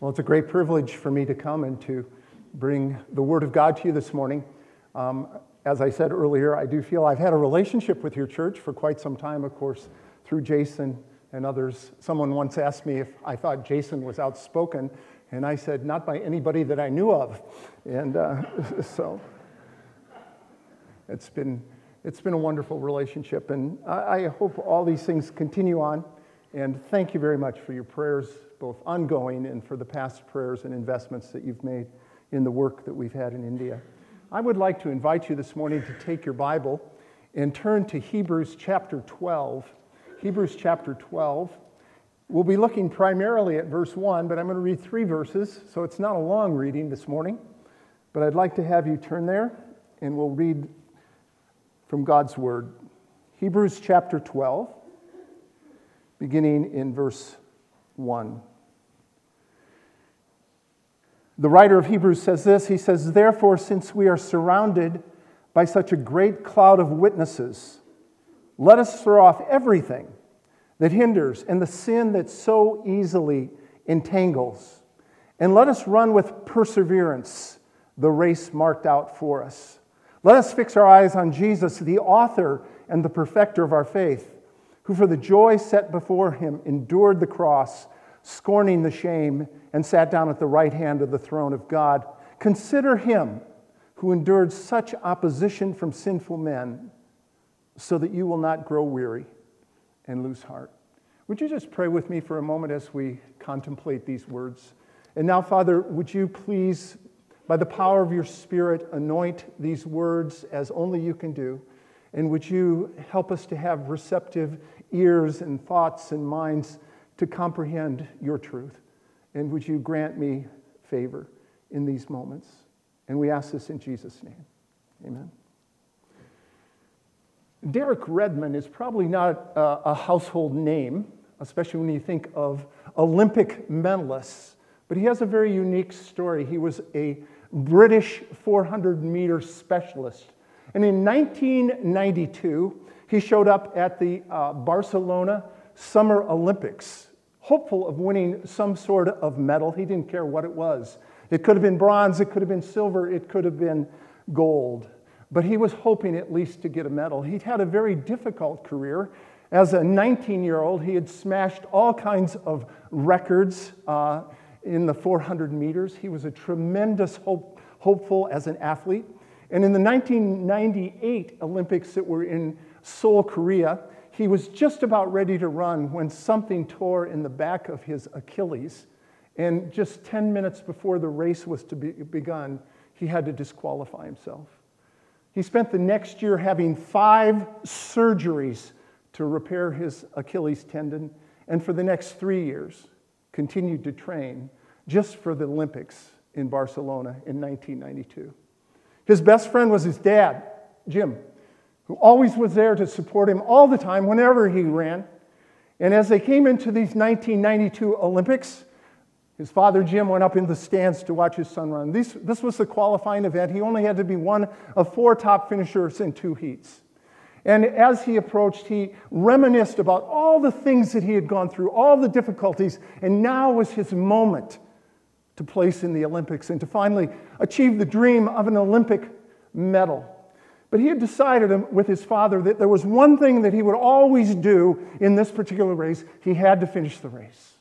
Well, it's a great privilege for me to come and to bring the Word of God to you this morning. Um, as I said earlier, I do feel I've had a relationship with your church for quite some time, of course, through Jason and others. Someone once asked me if I thought Jason was outspoken, and I said, not by anybody that I knew of. And uh, so it's been, it's been a wonderful relationship, and I, I hope all these things continue on. And thank you very much for your prayers both ongoing and for the past prayers and investments that you've made in the work that we've had in India. I would like to invite you this morning to take your Bible and turn to Hebrews chapter 12. Hebrews chapter 12. We'll be looking primarily at verse 1, but I'm going to read three verses, so it's not a long reading this morning. But I'd like to have you turn there, and we'll read from God's Word. Hebrews chapter 12, beginning in verse 1. The writer of Hebrews says this He says, Therefore, since we are surrounded by such a great cloud of witnesses, let us throw off everything that hinders and the sin that so easily entangles, and let us run with perseverance the race marked out for us. Let us fix our eyes on Jesus, the author and the perfecter of our faith, who for the joy set before him endured the cross, scorning the shame and sat down at the right hand of the throne of God. Consider him who endured such opposition from sinful men, so that you will not grow weary and lose heart. Would you just pray with me for a moment as we contemplate these words? And now, Father, would you please, by the power of your Spirit, anoint these words as only you can do? And would you help us to have receptive ears and thoughts and minds to comprehend your truth? And would you grant me favor in these moments? And we ask this in Jesus' name. Amen. Derek Redmond is probably not a, household name, especially when you think of Olympic medalists, but he has a very unique story. He was a British 400 meter specialist. And in 1992, he showed up at the uh, Barcelona Summer Olympics hopeful of winning some sort of medal. He didn't care what it was. It could have been bronze, it could have been silver, it could have been gold. But he was hoping at least to get a medal. He'd had a very difficult career. As a 19 year old, he had smashed all kinds of records uh, in the 400 meters. He was a tremendous hope, hopeful as an athlete. And in the 1998 Olympics that were in Seoul, Korea, he was just about ready to run when something tore in the back of his Achilles. And just 10 minutes before the race was to be begun, he had to disqualify himself. He spent the next year having five surgeries to repair his Achilles tendon, and for the next three years, continued to train just for the Olympics in Barcelona in 1992. His best friend was his dad, Jim who always was there to support him all the time whenever he ran. And as they came into these 1992 Olympics, his father Jim went up in the stands to watch his son run. This, this was the qualifying event. He only had to be one of four top finishers in two heats. And as he approached, he reminisced about all the things that he had gone through, all the difficulties, and now was his moment to place in the Olympics and to finally achieve the dream of an Olympic medal. But he had decided with his father that there was one thing that he would always do in this particular race. He had to finish the race.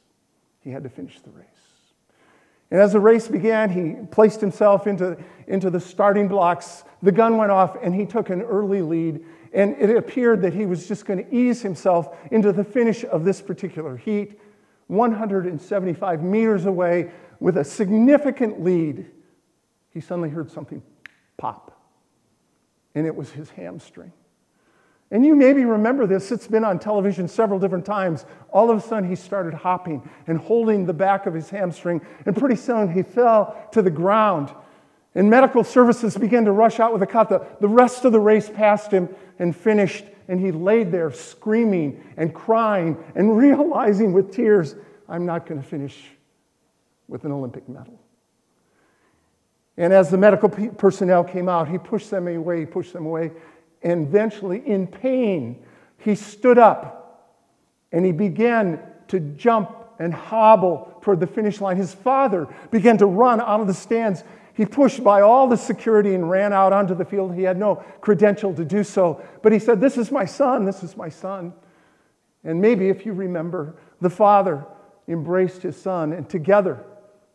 He had to finish the race. And as the race began, he placed himself into, into the starting blocks. The gun went off, and he took an early lead. And it appeared that he was just going to ease himself into the finish of this particular heat, 175 meters away with a significant lead. He suddenly heard something pop and it was his hamstring. And you maybe remember this, it's been on television several different times. All of a sudden, he started hopping and holding the back of his hamstring, and pretty soon he fell to the ground. And medical services began to rush out with a cot. The, the rest of the race passed him and finished, and he laid there screaming and crying and realizing with tears, I'm not going to finish with an Olympic medal. And as the medical personnel came out, he pushed them away, he pushed them away. And eventually, in pain, he stood up and he began to jump and hobble toward the finish line. His father began to run out of the stands. He pushed by all the security and ran out onto the field. He had no credential to do so, but he said, This is my son, this is my son. And maybe if you remember, the father embraced his son, and together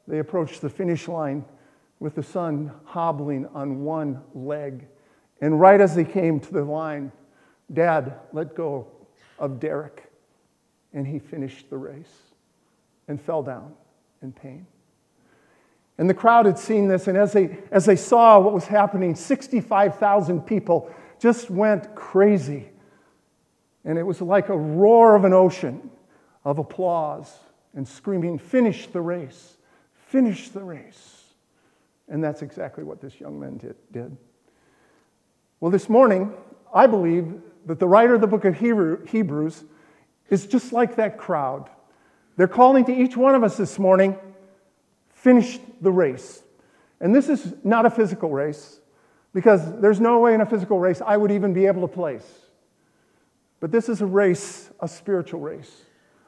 they approached the finish line with the son hobbling on one leg. And right as he came to the line, Dad let go of Derek, and he finished the race and fell down in pain. And the crowd had seen this, and as they, as they saw what was happening, 65,000 people just went crazy. And it was like a roar of an ocean of applause and screaming, Finish the race! Finish the race! And that's exactly what this young man did. Well, this morning, I believe that the writer of the book of Hebrews is just like that crowd. They're calling to each one of us this morning finish the race. And this is not a physical race, because there's no way in a physical race I would even be able to place. But this is a race, a spiritual race,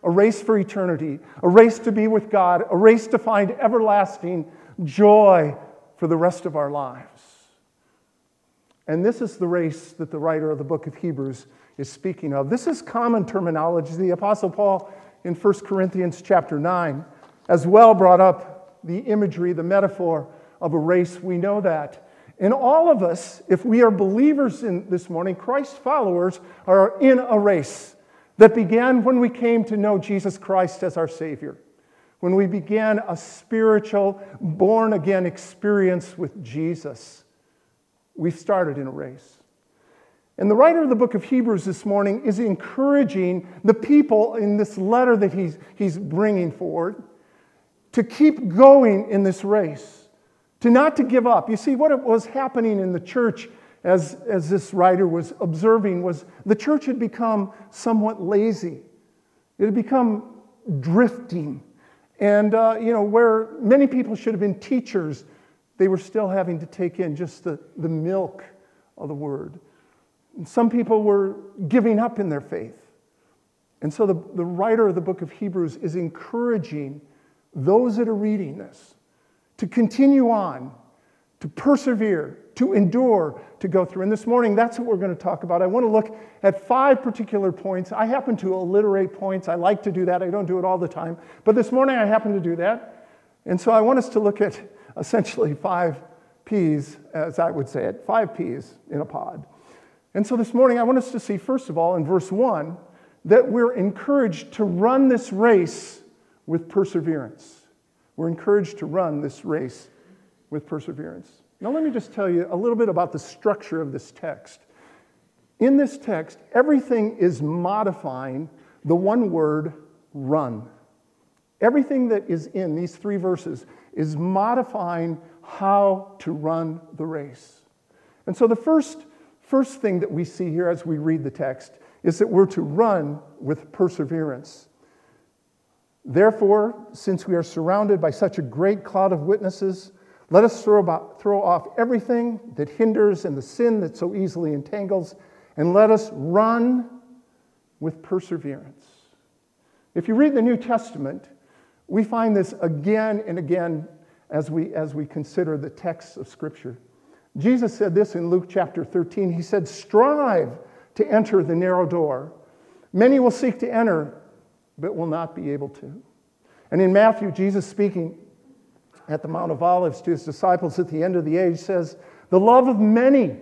a race for eternity, a race to be with God, a race to find everlasting joy for the rest of our lives. And this is the race that the writer of the book of Hebrews is speaking of. This is common terminology. The Apostle Paul in 1 Corinthians chapter 9 as well brought up the imagery, the metaphor of a race. We know that. And all of us, if we are believers in this morning, Christ followers, are in a race that began when we came to know Jesus Christ as our Savior, when we began a spiritual, born again experience with Jesus. We've started in a race. And the writer of the book of Hebrews this morning is encouraging the people in this letter that he's, he's bringing forward to keep going in this race, to not to give up. You see, what was happening in the church as, as this writer was observing was the church had become somewhat lazy. It had become drifting. And, uh, you know, where many people should have been teachers they were still having to take in just the, the milk of the word. And some people were giving up in their faith. And so the, the writer of the book of Hebrews is encouraging those that are reading this to continue on, to persevere, to endure, to go through. And this morning, that's what we're going to talk about. I want to look at five particular points. I happen to alliterate points. I like to do that. I don't do it all the time. But this morning, I happen to do that. And so I want us to look at essentially five P's, as I would say it, five P's in a pod. And so this morning, I want us to see, first of all, in verse 1, that we're encouraged to run this race with perseverance. We're encouraged to run this race with perseverance. Now, let me just tell you a little bit about the structure of this text. In this text, everything is modifying the one word run. Everything that is in these three verses is modifying how to run the race. And so the first, first thing that we see here as we read the text is that we're to run with perseverance. Therefore, since we are surrounded by such a great cloud of witnesses, let us throw, about, throw off everything that hinders and the sin that so easily entangles, and let us run with perseverance. If you read the New Testament, we find this again and again as we, as we consider the texts of Scripture. Jesus said this in Luke chapter 13. He said, Strive to enter the narrow door. Many will seek to enter, but will not be able to. And in Matthew, Jesus speaking at the Mount of Olives to his disciples at the end of the age says, The love of many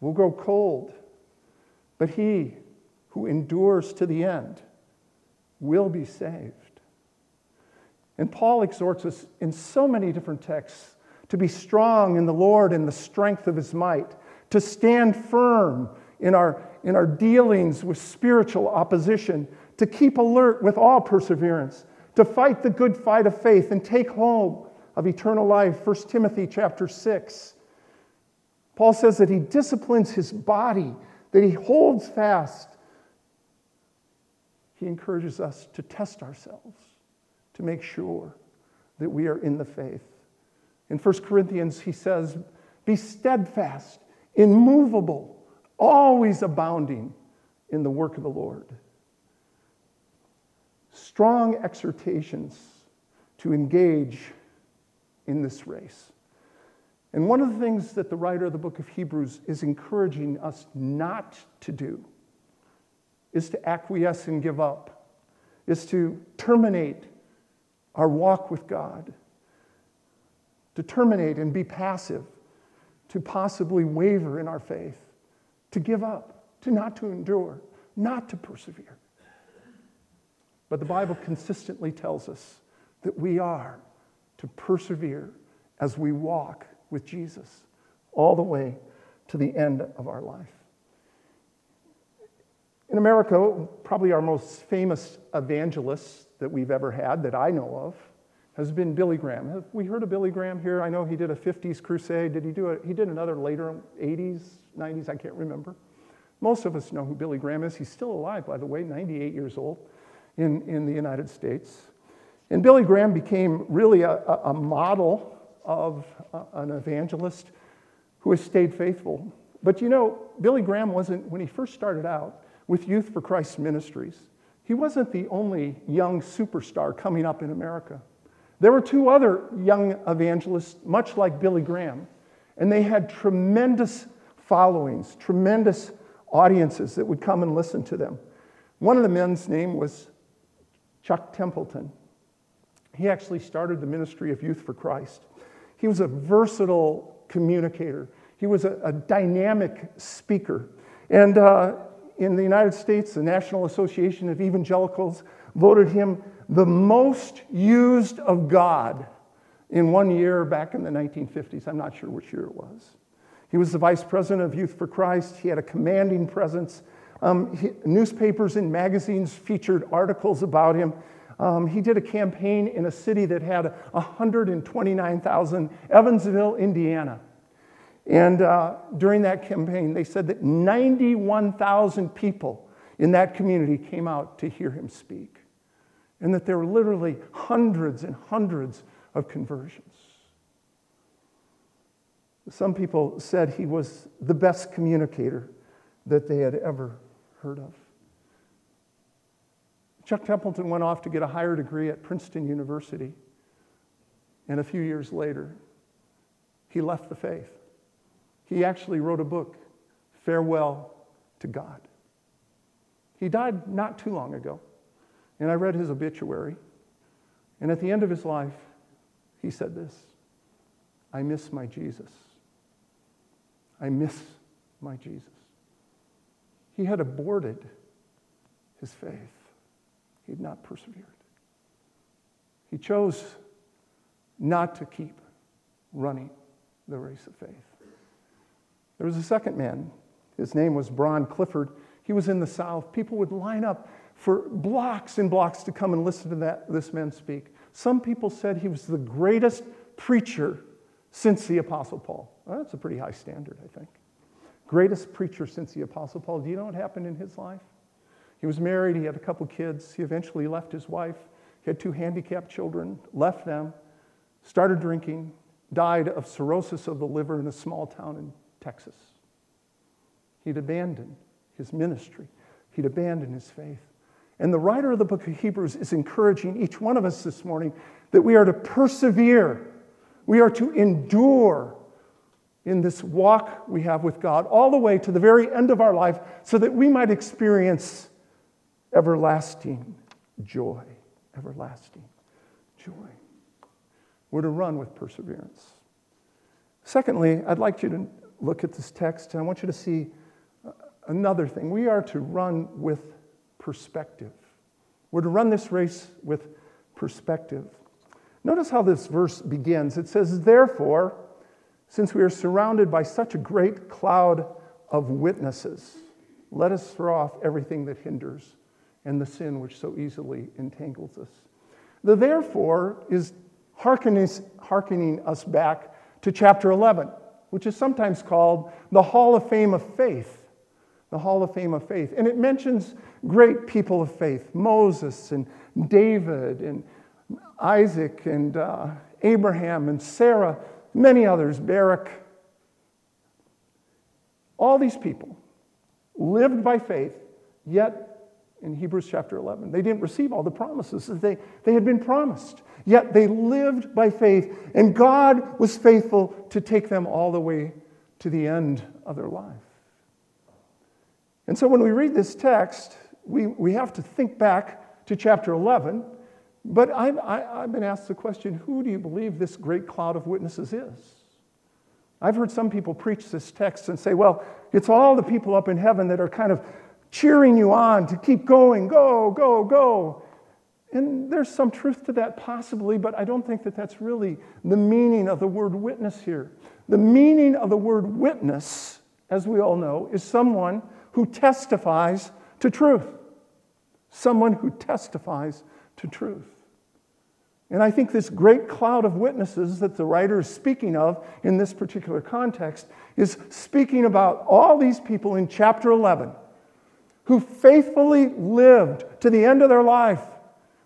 will grow cold, but he who endures to the end will be saved. And Paul exhorts us in so many different texts to be strong in the Lord and the strength of his might, to stand firm in our, in our dealings with spiritual opposition, to keep alert with all perseverance, to fight the good fight of faith and take hold of eternal life. 1 Timothy chapter 6. Paul says that he disciplines his body, that he holds fast. He encourages us to test ourselves to make sure that we are in the faith. In 1 Corinthians, he says, Be steadfast, immovable, always abounding in the work of the Lord. Strong exhortations to engage in this race. And one of the things that the writer of the book of Hebrews is encouraging us not to do is to acquiesce and give up, is to terminate our walk with God, to terminate and be passive, to possibly waver in our faith, to give up, to not to endure, not to persevere. But the Bible consistently tells us that we are to persevere as we walk with Jesus all the way to the end of our life. In America, probably our most famous evangelist that we've ever had, that I know of, has been Billy Graham. Have we heard of Billy Graham here? I know he did a 50s crusade. Did he do it? He did another later, 80s, 90s, I can't remember. Most of us know who Billy Graham is. He's still alive, by the way, 98 years old in, in the United States. And Billy Graham became really a, a model of uh, an evangelist who has stayed faithful. But you know, Billy Graham wasn't, when he first started out with Youth for Christ Ministries, he wasn't the only young superstar coming up in America. There were two other young evangelists, much like Billy Graham, and they had tremendous followings, tremendous audiences that would come and listen to them. One of the men's name was Chuck Templeton. He actually started the ministry of Youth for Christ. He was a versatile communicator, he was a, a dynamic speaker. And uh, in the United States, the National Association of Evangelicals voted him the most used of God in one year back in the 1950s. I'm not sure which year it was. He was the vice president of Youth for Christ. He had a commanding presence. Um, he, newspapers and magazines featured articles about him. Um, he did a campaign in a city that had 129,000, Evansville, Indiana. And uh, during that campaign, they said that 91,000 people in that community came out to hear him speak, and that there were literally hundreds and hundreds of conversions. Some people said he was the best communicator that they had ever heard of. Chuck Templeton went off to get a higher degree at Princeton University. And a few years later, he left the faith. He actually wrote a book, Farewell to God. He died not too long ago. And I read his obituary. And at the end of his life, he said this I miss my Jesus. I miss my Jesus. He had aborted his faith. He had not persevered. He chose not to keep running the race of faith. There was a second man. His name was Bron Clifford. He was in the South. People would line up for blocks and blocks to come and listen to that, this man speak. Some people said he was the greatest preacher since the Apostle Paul. Well, that's a pretty high standard, I think. Greatest preacher since the Apostle Paul. Do you know what happened in his life? He was married, he had a couple kids. He eventually left his wife. He had two handicapped children, left them, started drinking, died of cirrhosis of the liver in a small town in Texas. He'd abandoned his ministry, he'd abandoned his faith. And the writer of the book of Hebrews is encouraging each one of us this morning that we are to persevere, we are to endure in this walk we have with God all the way to the very end of our life so that we might experience everlasting joy. Everlasting joy. We're to run with perseverance. Secondly, I'd like you to look at this text and I want you to see uh, another thing. We are to run with perspective. We're to run this race with perspective. Notice how this verse begins. It says, Therefore, since we are surrounded by such a great cloud of witnesses, let us throw off everything that hinders and the sin which so easily entangles us. The therefore is hearkening, us back to chapter 11, which is sometimes called the Hall of Fame of Faith. The Hall of Fame of Faith. And it mentions great people of faith Moses and David and Isaac and uh, Abraham and Sarah, many others, Barak. All these people lived by faith, yet in Hebrews chapter 11. They didn't receive all the promises that they, they had been promised. Yet they lived by faith, and God was faithful to take them all the way to the end of their life. And so when we read this text, we, we have to think back to chapter 11. But I've, I, have been asked the question who do you believe this great cloud of witnesses is? I've heard some people preach this text and say, well, it's all the people up in heaven that are kind of cheering you on to keep going, go, go, go. And there's some truth to that, possibly, but I don't think that that's really the meaning of the word witness here. The meaning of the word witness, as we all know, is someone who testifies to truth. Someone who testifies to truth. And I think this great cloud of witnesses that the writer is speaking of in this particular context is speaking about all these people in chapter 11 who faithfully lived to the end of their life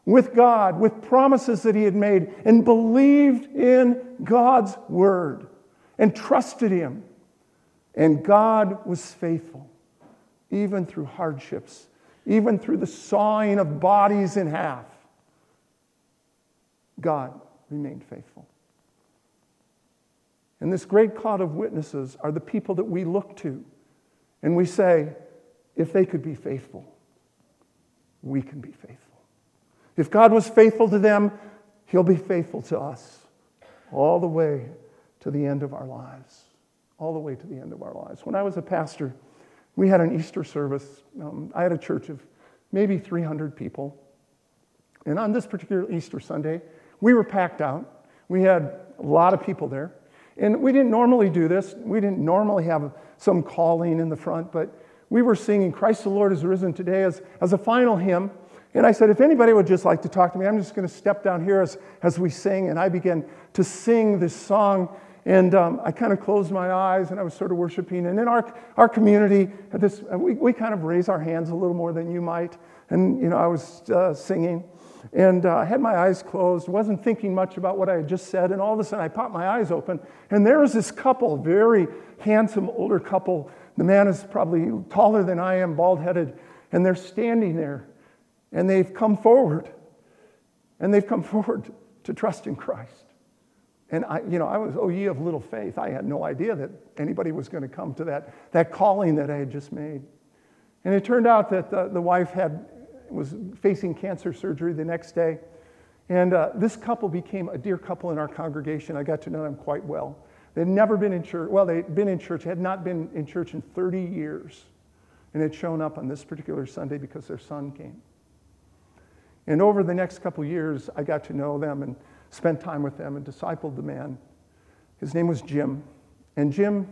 with God, with promises that He had made, and believed in God's word and trusted Him. And God was faithful, even through hardships, even through the sawing of bodies in half. God remained faithful. And this great cloud of witnesses are the people that we look to and we say, if they could be faithful, we can be faithful. If God was faithful to them, He'll be faithful to us all the way to the end of our lives. All the way to the end of our lives. When I was a pastor, we had an Easter service. Um, I had a church of maybe 300 people. And on this particular Easter Sunday, we were packed out. We had a lot of people there. And we didn't normally do this. We didn't normally have some calling in the front, but we were singing Christ the Lord is risen today as, as a final hymn. And I said, if anybody would just like to talk to me, I'm just going to step down here as, as we sing. And I began to sing this song. And um, I kind of closed my eyes and I was sort of worshiping. And in our, our community, this, we, we kind of raise our hands a little more than you might. And, you know, I was uh, singing. And uh, I had my eyes closed, wasn't thinking much about what I had just said. And all of a sudden, I popped my eyes open. And there was this couple, very handsome older couple the man is probably taller than I am, bald headed, and they're standing there and they've come forward and they've come forward to trust in Christ. And I, you know, I was, oh, ye of little faith. I had no idea that anybody was going to come to that, that calling that I had just made. And it turned out that the, the wife had, was facing cancer surgery the next day. And uh, this couple became a dear couple in our congregation. I got to know them quite well. They'd never been in church. Well, they'd been in church, had not been in church in 30 years, and had shown up on this particular Sunday because their son came. And over the next couple years, I got to know them and spent time with them and discipled the man. His name was Jim, and Jim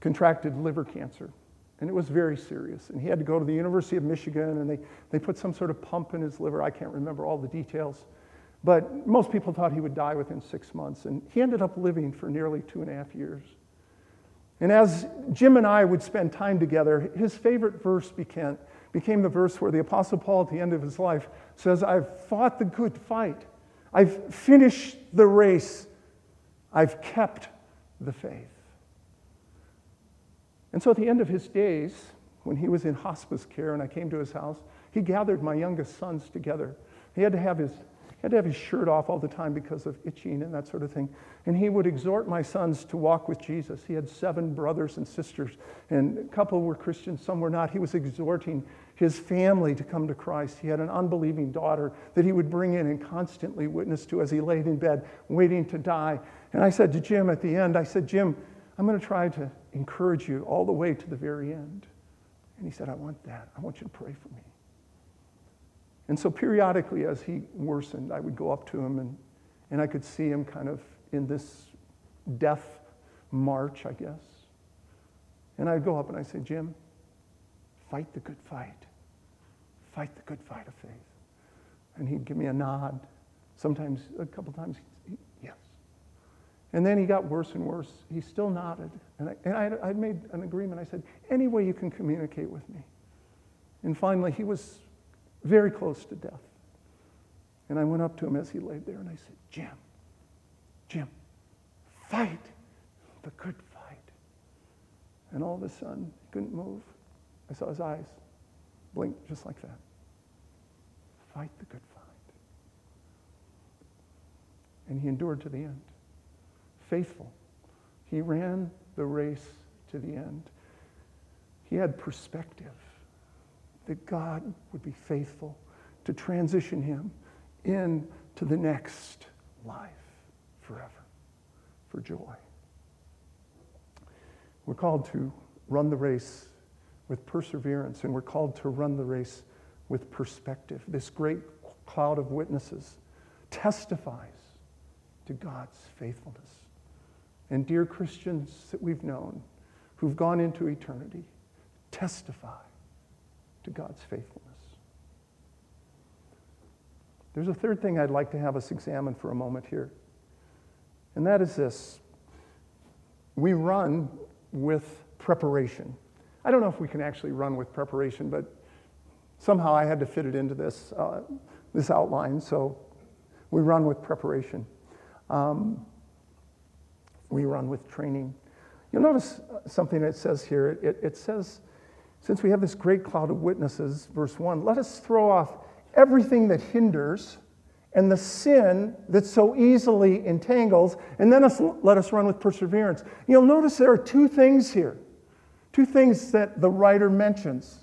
contracted liver cancer, and it was very serious. And he had to go to the University of Michigan, and they, they put some sort of pump in his liver. I can't remember all the details. But most people thought he would die within six months, and he ended up living for nearly two and a half years. And as Jim and I would spend time together, his favorite verse became, became the verse where the Apostle Paul, at the end of his life, says, I've fought the good fight, I've finished the race, I've kept the faith. And so at the end of his days, when he was in hospice care and I came to his house, he gathered my youngest sons together. He had to have his had to have his shirt off all the time because of itching and that sort of thing. And he would exhort my sons to walk with Jesus. He had seven brothers and sisters, and a couple were Christians, some were not. He was exhorting his family to come to Christ. He had an unbelieving daughter that he would bring in and constantly witness to as he laid in bed, waiting to die. And I said to Jim at the end, I said, Jim, I'm going to try to encourage you all the way to the very end. And he said, I want that. I want you to pray for me. And so periodically, as he worsened, I would go up to him and, and I could see him kind of in this death march, I guess. And I'd go up and I'd say, Jim, fight the good fight. Fight the good fight of faith. And he'd give me a nod. Sometimes, a couple times. And then he got worse and worse. He still nodded. And I, and I, I made an agreement. I said, any way you can communicate with me. And finally, he was very close to death. And I went up to him as he laid there and I said, Jim, Jim, fight the good fight. And all of a sudden, he couldn't move. I saw his eyes blink just like that. fight the good fight. And he endured to the end. Faithful. He ran the race to the end. He had perspective that God would be faithful to transition him into the next life forever for joy. We're called to run the race with perseverance, and we're called to run the race with perspective. This great cloud of witnesses testifies to God's faithfulness. And dear Christians that we've known who've gone into eternity, testify to God's faithfulness. There's a third thing I'd like to have us examine for a moment here, and that is this. We run with preparation. I don't know if we can actually run with preparation, but somehow I had to fit it into this, uh, this outline, so we run with preparation. Um, we run with training. You'll notice uh, something that says here. It, it says, since we have this great cloud of witnesses, verse 1, let us throw off everything that hinders and the sin that so easily entangles, and then us, let us run with perseverance. You'll notice there are two things here, two things that the writer mentions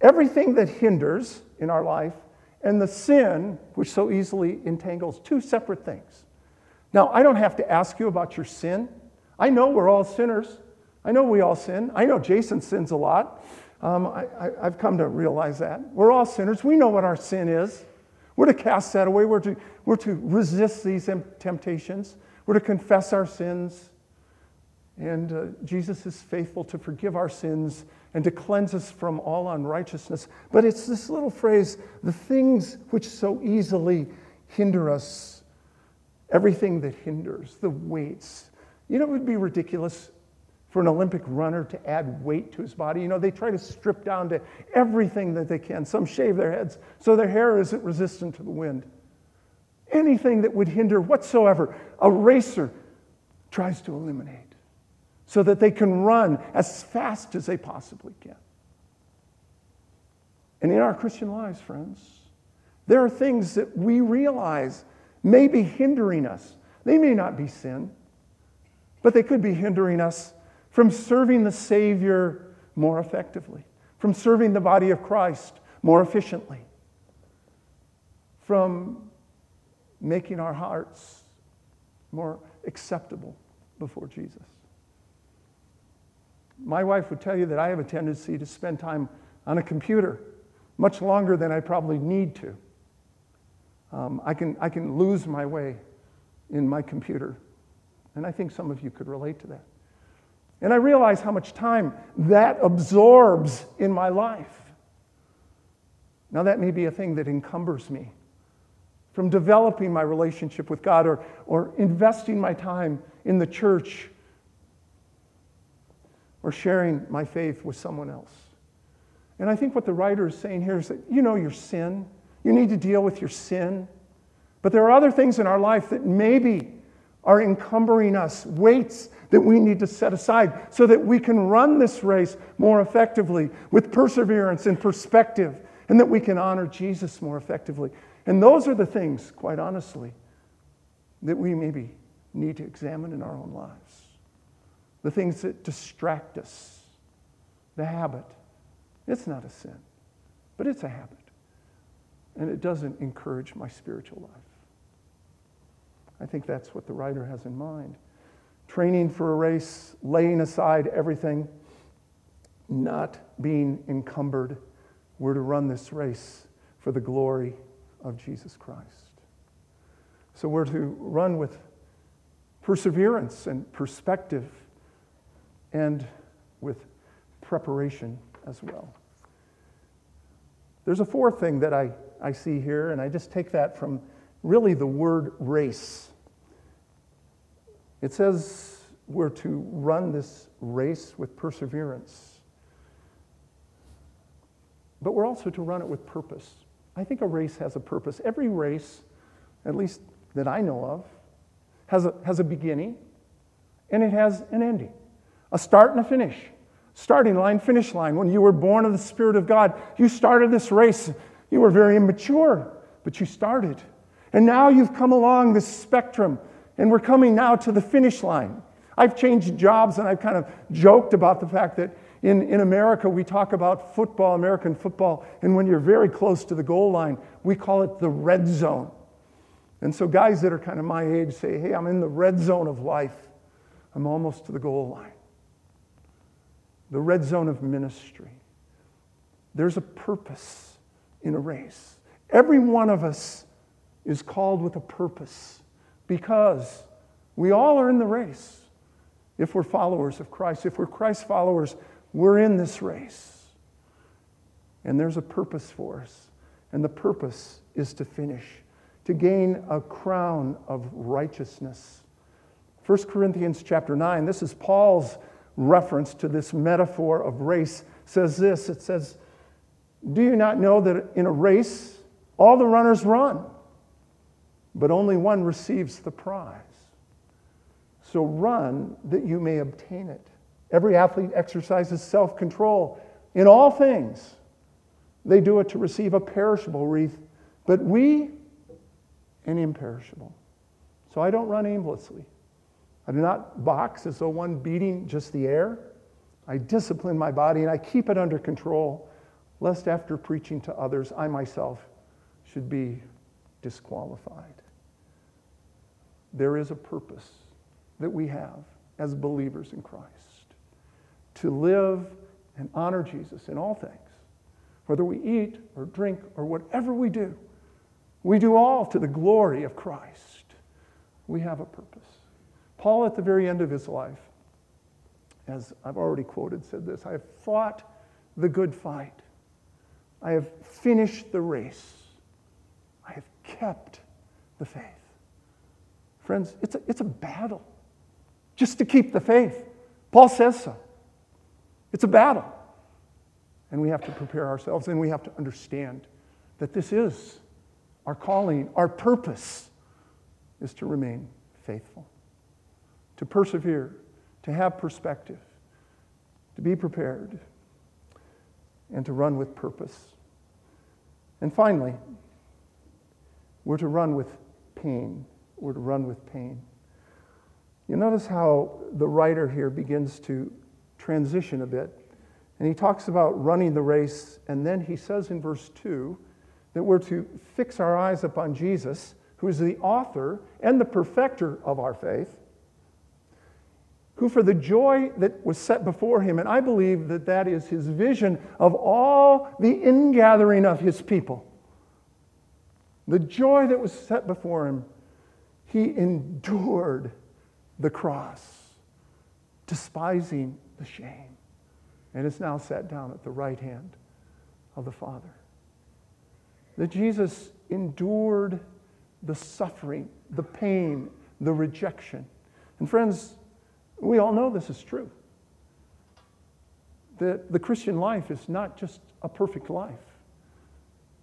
everything that hinders in our life, and the sin which so easily entangles, two separate things. Now, I don't have to ask you about your sin. I know we're all sinners. I know we all sin. I know Jason sins a lot. Um, I, have come to realize that. We're all sinners. We know what our sin is. We're to cast that away. We're to, we're to resist these temptations. We're to confess our sins. And uh, Jesus is faithful to forgive our sins and to cleanse us from all unrighteousness. But it's this little phrase the things which so easily hinder us, everything that hinders, the weights. You know, it would be ridiculous for an Olympic runner to add weight to his body. You know, they try to strip down to everything that they can. Some shave their heads so their hair isn't resistant to the wind. Anything that would hinder whatsoever, a racer tries to eliminate so that they can run as fast as they possibly can. And in our Christian lives, friends, there are things that we realize may be hindering us. They may not be sin, but they could be hindering us from serving the Savior more effectively, from serving the body of Christ more efficiently, from making our hearts more acceptable before Jesus. My wife would tell you that I have a tendency to spend time on a computer much longer than I probably need to. Um, I, can, I can lose my way in my computer. And I think some of you could relate to that. And I realize how much time that absorbs in my life. Now, that may be a thing that encumbers me from developing my relationship with God or, or investing my time in the church or sharing my faith with someone else. And I think what the writer is saying here is that you know your sin, you need to deal with your sin. But there are other things in our life that maybe are encumbering us, weights that we need to set aside so that we can run this race more effectively with perseverance and perspective, and that we can honor Jesus more effectively. And those are the things, quite honestly, that we maybe need to examine in our own lives. The things that distract us, the habit. It's not a sin, but it's a habit. And it doesn't encourage my spiritual life. I think that's what the writer has in mind training for a race, laying aside everything, not being encumbered. We're to run this race for the glory of Jesus Christ. So we're to run with perseverance and perspective and with preparation as well. There's a fourth thing that I, I see here, and I just take that from really the word race. It says we're to run this race with perseverance, but we're also to run it with purpose. I think a race has a purpose. Every race, at least that I know of, has a, has a beginning and it has an ending a start and a finish. Starting line, finish line. When you were born of the Spirit of God, you started this race You were very immature, but you started. And now you've come along this spectrum, and we're coming now to the finish line. I've changed jobs, and I've kind of joked about the fact that in, in America, we talk about football, American football, and when you're very close to the goal line, we call it the red zone. And so, guys that are kind of my age say, Hey, I'm in the red zone of life. I'm almost to the goal line. The red zone of ministry. There's a purpose in a race. Every one of us is called with a purpose because we all are in the race. If we're followers of Christ, if we're Christ followers, we're in this race. And there's a purpose for us. And the purpose is to finish, to gain a crown of righteousness. 1 Corinthians chapter 9, this is Paul's reference to this metaphor of race, says this it says, Do you not know that in a race, all the runners run, but only one receives the prize? So run that you may obtain it. Every athlete exercises self control in all things. They do it to receive a perishable wreath, but we an imperishable. So I don't run aimlessly. I do not box as though one beating just the air. I discipline my body and I keep it under control, lest after preaching to others, I myself should be disqualified. There is a purpose that we have as believers in Christ to live and honor Jesus in all things. Whether we eat or drink or whatever we do, we do all to the glory of Christ. We have a purpose. Paul, at the very end of his life, as I've already quoted, said this I have fought the good fight. I have finished the race. I have kept the faith. Friends, it's a, it's a battle just to keep the faith. Paul says so. It's a battle. And we have to prepare ourselves and we have to understand that this is our calling, our purpose is to remain faithful, to persevere, to have perspective, to be prepared, and to run with purpose. And finally, we're to run with pain. We're to run with pain. You notice how the writer here begins to transition a bit. And he talks about running the race, and then he says in verse 2 that we're to fix our eyes upon Jesus, who is the author and the perfecter of our faith, who for the joy that was set before him, and I believe that that is his vision of all the ingathering of his people, the joy that was set before him, he endured the cross, despising the shame, and is now sat down at the right hand of the Father. That Jesus endured the suffering, the pain, the rejection. And friends, we all know this is true. That the Christian life is not just a perfect life.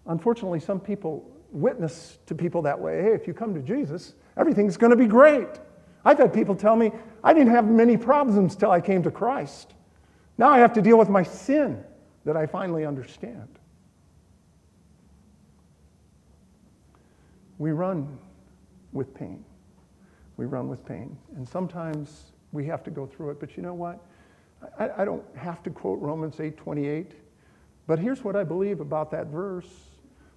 Unfortunately, some people witness to people that way. Hey, if you come to Jesus, everything's going to be great. I've had people tell me, I didn't have many problems till I came to Christ. Now I have to deal with my sin that I finally understand. We run with pain. We run with pain. And sometimes we have to go through it. But you know what? I, I don't have to quote Romans 8 28. But here's what I believe about that verse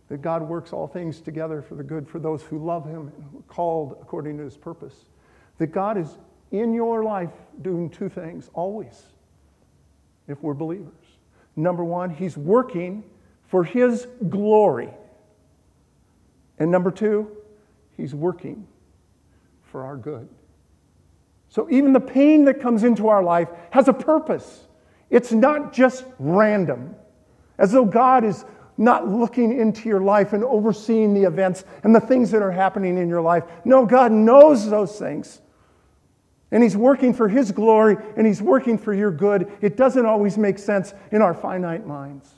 that God works all things together for the good for those who love Him and who are called according to His purpose that God is in your life doing two things always, if we're believers. Number one, He's working for His glory. And number two, He's working for our good. So even the pain that comes into our life has a purpose. It's not just random, as though God is not looking into your life and overseeing the events and the things that are happening in your life. No, God knows those things. And He's working for His glory and He's working for your good. It doesn't always make sense in our finite minds.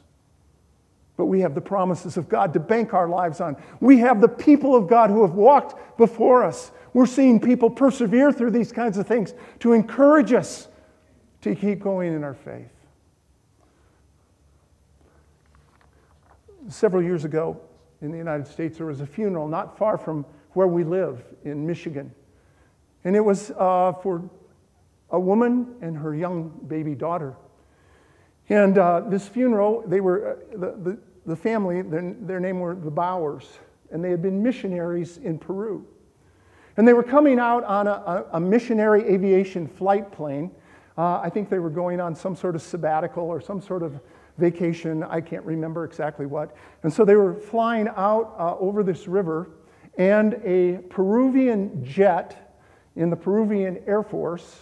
But we have the promises of God to bank our lives on. We have the people of God who have walked before us. We're seeing people persevere through these kinds of things to encourage us to keep going in our faith. several years ago in the United States, there was a funeral not far from where we live in Michigan. And it was uh, for a woman and her young baby daughter. And uh, this funeral, they were, uh, the, the, the, family, their, their name were the Bowers, and they had been missionaries in Peru. And they were coming out on a, a missionary aviation flight plane. Uh, I think they were going on some sort of sabbatical or some sort of vacation. I can't remember exactly what. And so they were flying out uh, over this river, and a Peruvian jet in the Peruvian Air Force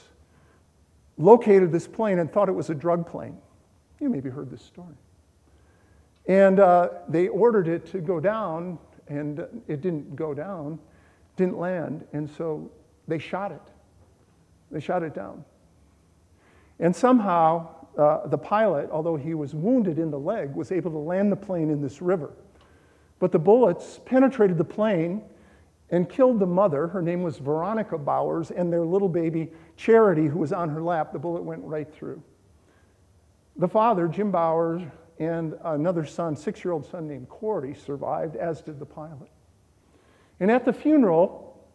located this plane and thought it was a drug plane. You maybe heard this story. And uh, they ordered it to go down, and it didn't go down, didn't land, and so they shot it. They shot it down. And somehow, uh, the pilot, although he was wounded in the leg, was able to land the plane in this river. But the bullets penetrated the plane and killed the mother. Her name was Veronica Bowers, and their little baby, Charity, who was on her lap. The bullet went right through. The father, Jim Bowers, and another son, six year old son named Cory, survived, as did the pilot. And at the funeral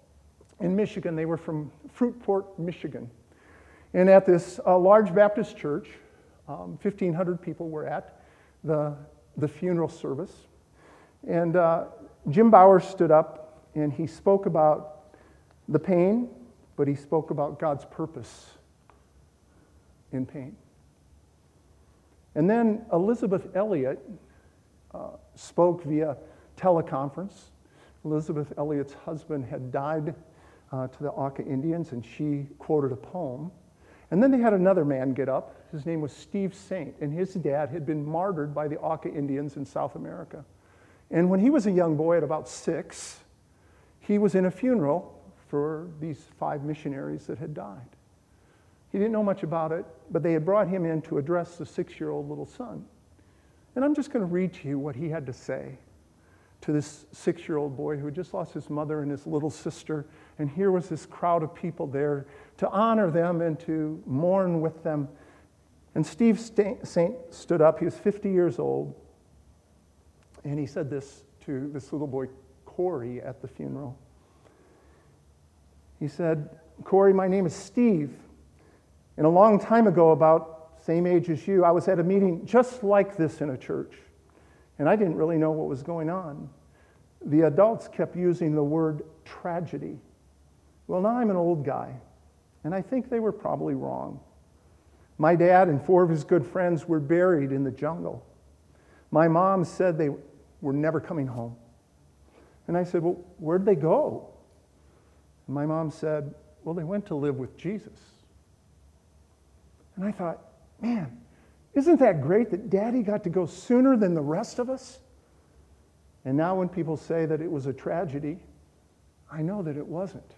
in Michigan, they were from Fruitport, Michigan. And at this uh, large Baptist church, um, 1,500 people were at the, the funeral service. And uh, Jim Bauer stood up and he spoke about the pain, but he spoke about God's purpose in pain. And then Elisabeth Elliot uh, spoke via teleconference. Elisabeth Elliot's husband had died uh, to the Auca Indians, and she quoted a poem. And then they had another man get up. His name was Steve Saint, and his dad had been martyred by the Auca Indians in South America. And when he was a young boy at about six, he was in a funeral for these five missionaries that had died. He didn't know much about it, but they had brought him in to address the six year old little son. And I'm just going to read to you what he had to say to this six year old boy who had just lost his mother and his little sister. And here was this crowd of people there to honor them and to mourn with them. And Steve Saint stood up. He was 50 years old. And he said this to this little boy, Cory, at the funeral. He said, Cory, my name is Steve. And a long time ago, about same age as you, I was at a meeting just like this in a church. And I didn't really know what was going on. The adults kept using the word tragedy. Well, now I'm an old guy, and I think they were probably wrong. My dad and four of his good friends were buried in the jungle. My mom said they were never coming home. And I said, Well, where'd they go? And my mom said, Well, they went to live with Jesus. And I thought, man, isn't that great that daddy got to go sooner than the rest of us? And now, when people say that it was a tragedy, I know that it wasn't.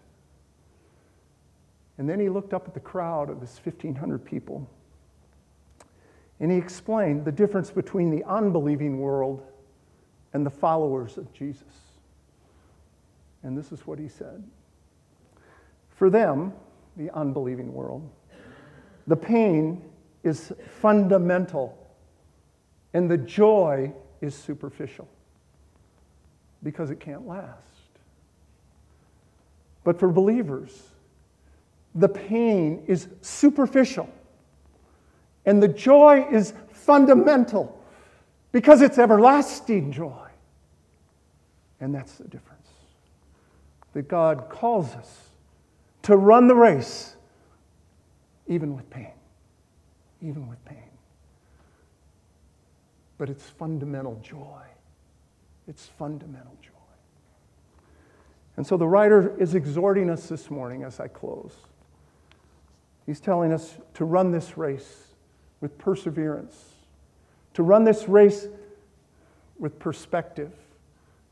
And then he looked up at the crowd of his 1,500 people and he explained the difference between the unbelieving world and the followers of Jesus. And this is what he said For them, the unbelieving world, the pain is fundamental and the joy is superficial because it can't last. But for believers, the pain is superficial and the joy is fundamental because it's everlasting joy. And that's the difference. That God calls us to run the race even with pain. Even with pain. But it's fundamental joy. It's fundamental joy. And so the writer is exhorting us this morning as I close. He's telling us to run this race with perseverance, to run this race with perspective,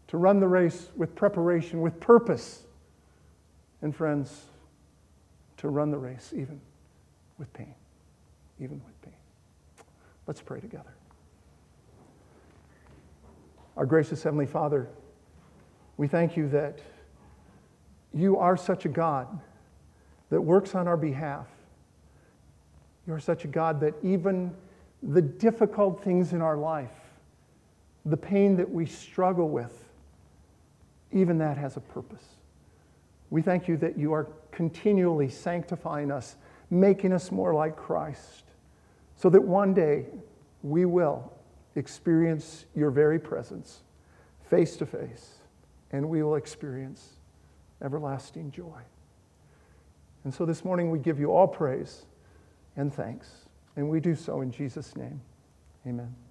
to run the race with preparation, with purpose, and friends, to run the race even with pain, even with pain. Let's pray together. Our gracious Heavenly Father, we thank you that you are such a God that works on our behalf you're such a God that even the difficult things in our life, the pain that we struggle with, even that has a purpose. We thank you that you are continually sanctifying us, making us more like Christ, so that one day we will experience your very presence face to face, and we will experience everlasting joy. And so this morning we give you all praise and thanks, and we do so in Jesus' name. Amen.